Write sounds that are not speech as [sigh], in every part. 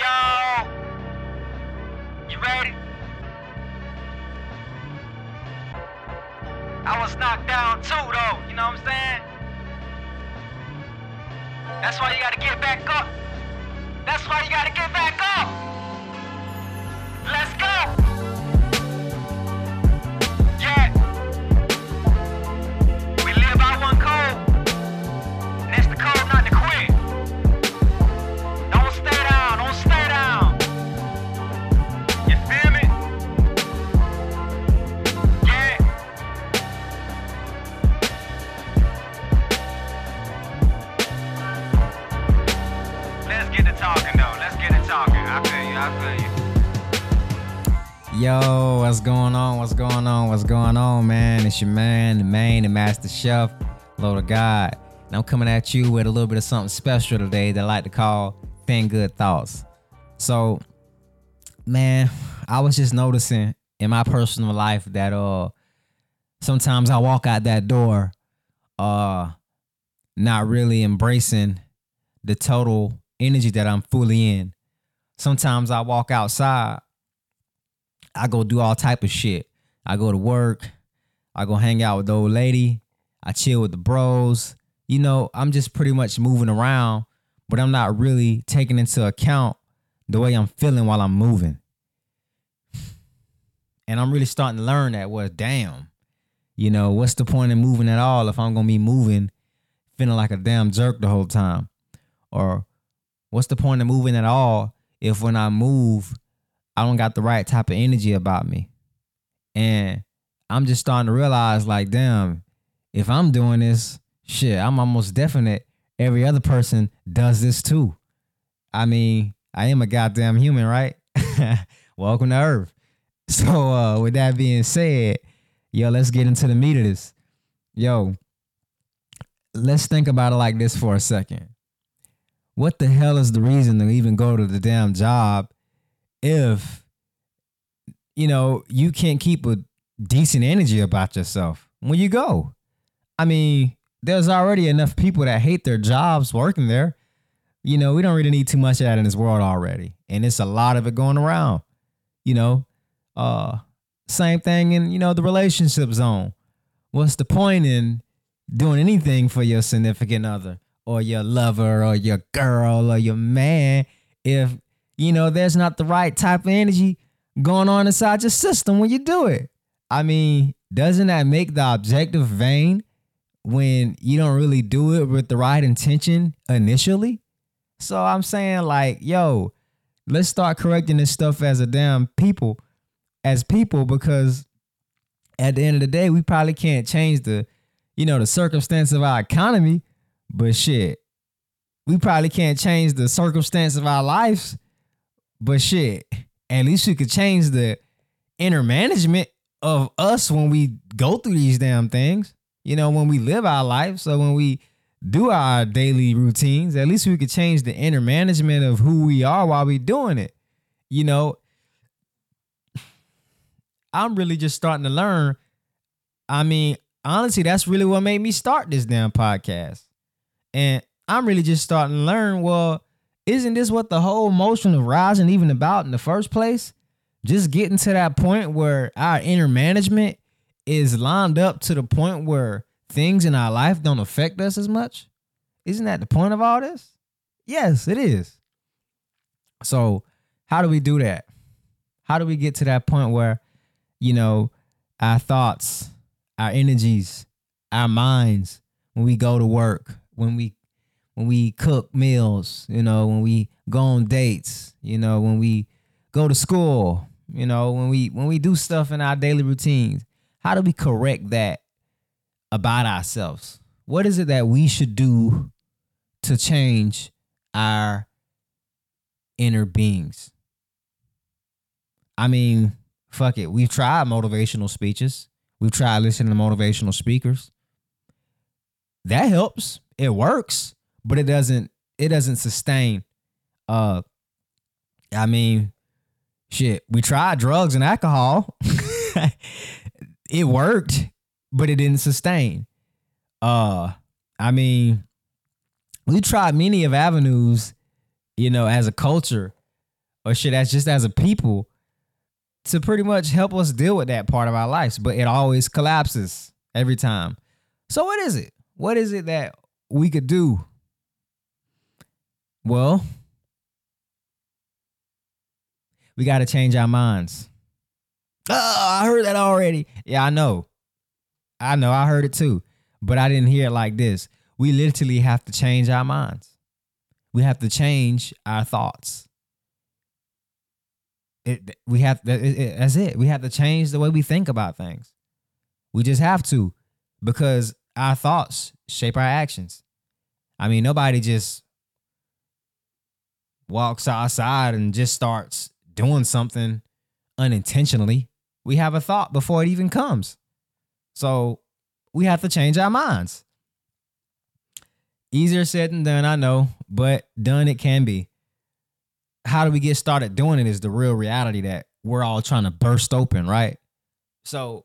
Yo! You ready? I was knocked down too, though. You know what I'm saying? That's why you gotta get back up. That's why you gotta get back up. Talking. I feel you. I feel you. Yo, what's going on? What's going on? What's going on, man? It's your man, the main, the master chef, Lord of God. And I'm coming at you with a little bit of something special today that I like to call Think Good Thoughts. So, man, I was just noticing in my personal life that uh sometimes I walk out that door uh not really embracing the total energy that I'm fully in. Sometimes I walk outside I go do all type of shit. I go to work. I go hang out with the old lady. I chill with the bros. You know, I'm just pretty much moving around, but I'm not really taking into account the way I'm feeling while I'm moving. And I'm really starting to learn that, well, damn, you know, what's the point in moving at all if I'm gonna be moving feeling like a damn jerk the whole time? Or what's the point of moving at all if when I move, I don't got the right type of energy about me. And I'm just starting to realize, like, damn, if I'm doing this, shit, I'm almost definite every other person does this too. I mean, I am a goddamn human, right? [laughs] Welcome to Earth. [laughs] So uh with that being said, yo, let's get into the meat of this. Yo, let's think about it like this for a second. What the hell is the reason to even go to the damn job if you know you can't keep a decent energy about yourself when you go. I mean, there's already enough people that hate their jobs working there. You know, we don't really need too much of that in this world already. And it's a lot of it going around. You know, uh same thing in, you know, the relationship zone. What's the point in doing anything for your significant other or your lover or your girl or your man if you know, there's not the right type of energy going on inside your system when you do it. I mean, doesn't that make the objective vain when you don't really do it with the right intention initially? So I'm saying, like, yo, let's start correcting this stuff as a damn people, as people, because at the end of the day, we probably can't change the, you know, the circumstance of our economy, but shit, we probably can't change the circumstance of our lives but shit, at least we could change the inner management of us when we go through these damn things. You know, when we live our life. So when we do our daily routines, at least we could change the inner management of who we are while we're doing it. You know, I'm really just starting to learn. I mean, honestly, that's really what made me start this damn podcast. And I'm really just starting to learn, well, isn't this what the whole motion of rising even about in the first place? Just getting to that point where our inner management is lined up to the point where things in our life don't affect us as much. Isn't that the point of all this? Yes, it is. So, how do we do that? How do we get to that point where, you know, our thoughts, our energies, our minds, when we go to work, when we when we cook meals, you know, when we go on dates, you know, when we go to school, you know, when we when we do stuff in our daily routines, how do we correct that about ourselves? What is it that we should do to change our inner beings? I mean, fuck it. We've tried motivational speeches. We've tried listening to motivational speakers. That helps. It works but it doesn't it doesn't sustain. Uh, I mean, shit, we tried drugs and alcohol. [laughs] it worked, but it didn't sustain. Uh, I mean, we tried many of avenues, you know, as a culture or shit as just as a people to pretty much help us deal with that part of our lives, but it always collapses every time. So what is it? What is it that we could do? Well, we got to change our minds. Oh, I heard that already. Yeah, I know. I know. I heard it too. But I didn't hear it like this. We literally have to change our minds. We have to change our thoughts. It, we have it, it, that's it. We have to change the way we think about things. We just have to because our thoughts shape our actions. I mean, nobody just walks outside and just starts doing something unintentionally. We have a thought before it even comes. So we have to change our minds. Easier said than done, I know, but done it can be. How do we get started doing it is the real reality that we're all trying to burst open, right? So,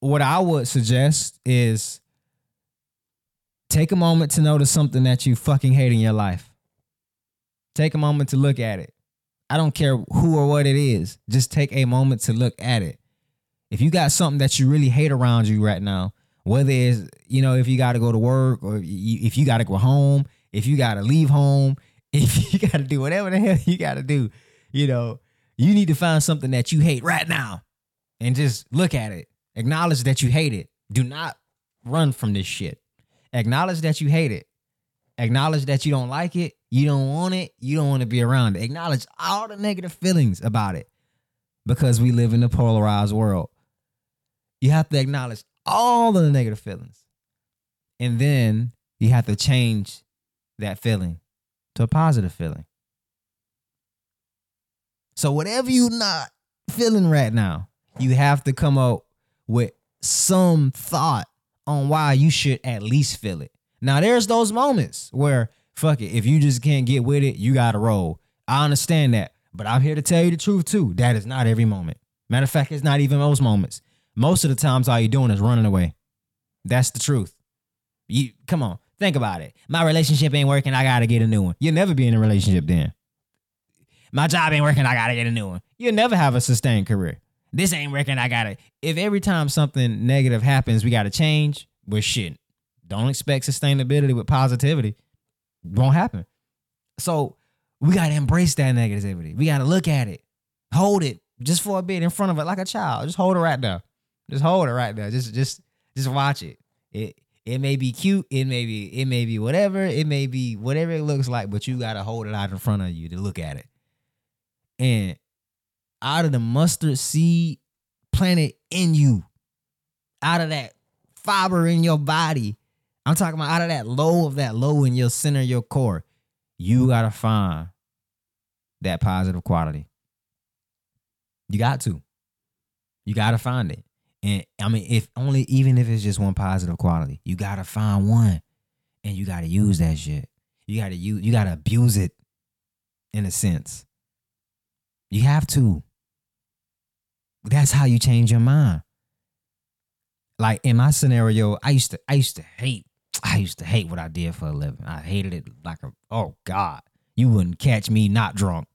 what I would suggest is take a moment to notice something that you fucking hate in your life. Take a moment to look at it. I don't care who or what it is. Just take a moment to look at it. If you got something that you really hate around you right now, whether it's, you know, if you got to go to work or if you got to go home, if you got to leave home, [laughs] if you got to do whatever the hell you got to do, you know, you need to find something that you hate right now and just look at it. Acknowledge that you hate it. Do not run from this shit. Acknowledge that you hate it. Acknowledge that you don't like it. You don't want it. You don't want to be around it. Acknowledge all the negative feelings about it because we live in a polarized world. You have to acknowledge all of the negative feelings. And then you have to change that feeling to a positive feeling. So whatever you're not feeling right now, you have to come up with some thought on why you should at least feel it. Now there's those moments where fuck it, if you just can't get with it, you gotta roll. I understand that, but I'm here to tell you the truth too. That is not every moment. Matter of fact, it's not even most moments. Most of the times, all you're doing is running away. That's the truth. You come on, think about it. My relationship ain't working. I gotta get a new one. You'll never be in a relationship then. My job ain't working. I gotta get a new one. You'll never have a sustained career. This ain't working. I gotta. If every time something negative happens, we gotta change. We're shit. Don't expect sustainability with positivity. Won't happen. So we gotta embrace that negativity. We gotta look at it, hold it just for a bit in front of it like a child. Just hold it right there. Just hold it right there. Just just just watch it. It it may be cute. It may be it may be whatever. It may be whatever it looks like, but you gotta hold it out in front of you to look at it. And out of the mustard seed planted in you, out of that fiber in your body, I'm talking about out of that low of that low in your center, your core, you gotta find that positive quality. You got to. You gotta find it. And I mean, if only even if it's just one positive quality, you gotta find one, and you gotta use that shit. You gotta use. You gotta abuse it, in a sense. You have to. That's how you change your mind. Like in my scenario, I used to. I used to hate. I used to hate what I did for a living. I hated it like a. Oh God, you wouldn't catch me not drunk.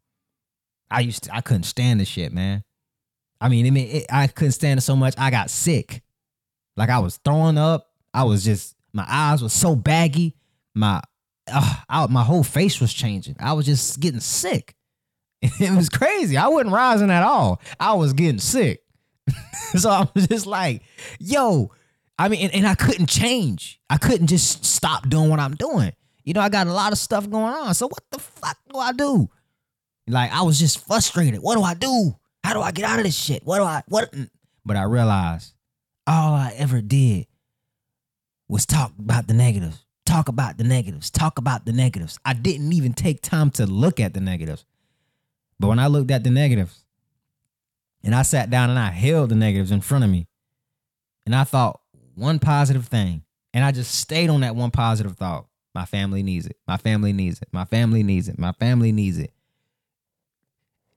I used to. I couldn't stand the shit, man. I mean, I mean, it, I couldn't stand it so much. I got sick. Like I was throwing up. I was just my eyes were so baggy. My uh, I, my whole face was changing. I was just getting sick. [laughs] It was crazy. I wasn't rising at all. I was getting sick. [laughs] so I was just like, yo, I mean, and, and I couldn't change. I couldn't just stop doing what I'm doing. You know, I got a lot of stuff going on. So what the fuck do I do? Like I was just frustrated. What do I do? How do I get out of this shit? What do I what? Mm. But I realized all I ever did was talk about the negatives. Talk about the negatives. Talk about the negatives. I didn't even take time to look at the negatives. But when I looked at the negatives and I sat down and I held the negatives in front of me and I thought one positive thing and I just stayed on that one positive thought. My family needs it. My family needs it. My family needs it. My family needs it.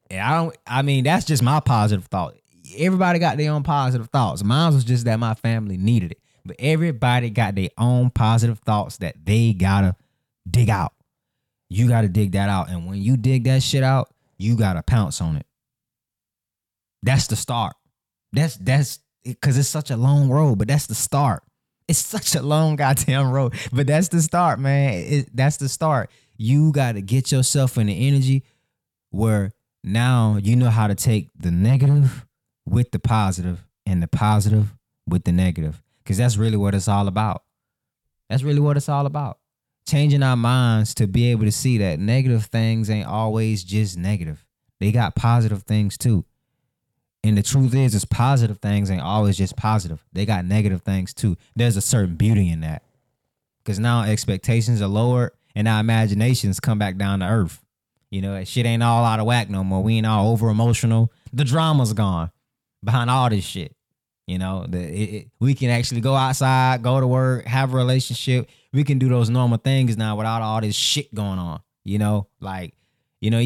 And I don't. I mean, that's just my positive thought. Everybody got their own positive thoughts. Mine was just that my family needed it, but everybody got their own positive thoughts that they gotta dig out. You gotta dig that out, and when you dig that shit out, you gotta pounce on it. That's the start. That's that's because it's such a long road, but that's the start. It's [laughs] such a long goddamn road, but that's the start, man. It, that's the start. You got to get yourself in the energy where now you know how to take the negative with the positive and the positive with the negative because that's really what it's all about. That's really what it's all about. Changing our minds to be able to see that negative things ain't always just negative. They got positive things too. And the truth is, is positive things ain't always just positive. They got negative things too. There's a certain beauty in that. Cause now expectations are lowered and our imaginations come back down to earth. You know, that shit ain't all out of whack no more. We ain't all over emotional. The drama's gone behind all this shit. You know, the, it, it, we can actually go outside, go to work, have a relationship. We can do those normal things now without all this shit going on. You know, like, you know,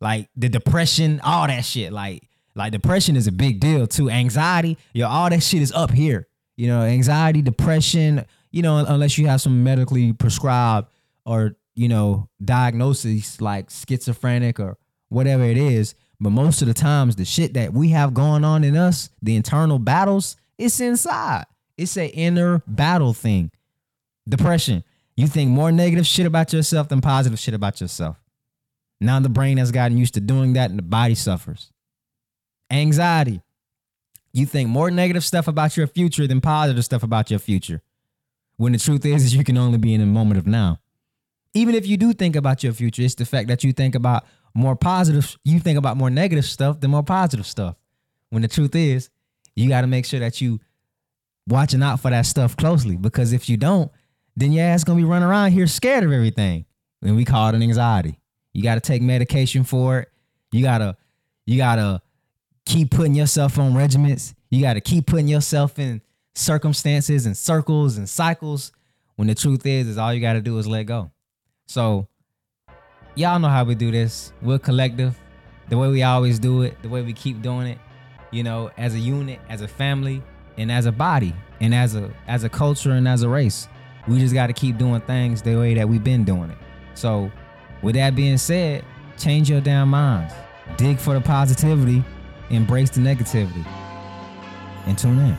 like the depression, all that shit. Like, like depression is a big deal too. Anxiety, yo, all that shit is up here. You know, anxiety, depression, you know, unless you have some medically prescribed or, you know, diagnoses like schizophrenic or whatever it is. But most of the times, the shit that we have going on in us, the internal battles, it's inside. It's an inner battle thing. Depression. You think more negative shit about yourself than positive shit about yourself. Now the brain has gotten used to doing that and the body suffers. Anxiety. You think more negative stuff about your future than positive stuff about your future. When the truth is, is you can only be in the moment of now. Even if you do think about your future, it's the fact that you think about more positive, you think about more negative stuff than more positive stuff. When the truth is, you got to make sure that you watching out for that stuff closely because if you don't, then your ass gonna be running around here scared of everything. And we call it an anxiety. You got to take medication for it. You gotta, you gotta keep putting yourself on regiments. You got to keep putting yourself in circumstances and circles and cycles when the truth is is all you got to do is let go. So y'all know how we do this. We're collective. The way we always do it, the way we keep doing it, you know, as a unit, as a family, and as a body, and as a as a culture and as a race. We just got to keep doing things the way that we've been doing it. So, with that being said, change your damn minds. Dig for the positivity embrace the negativity and tune in.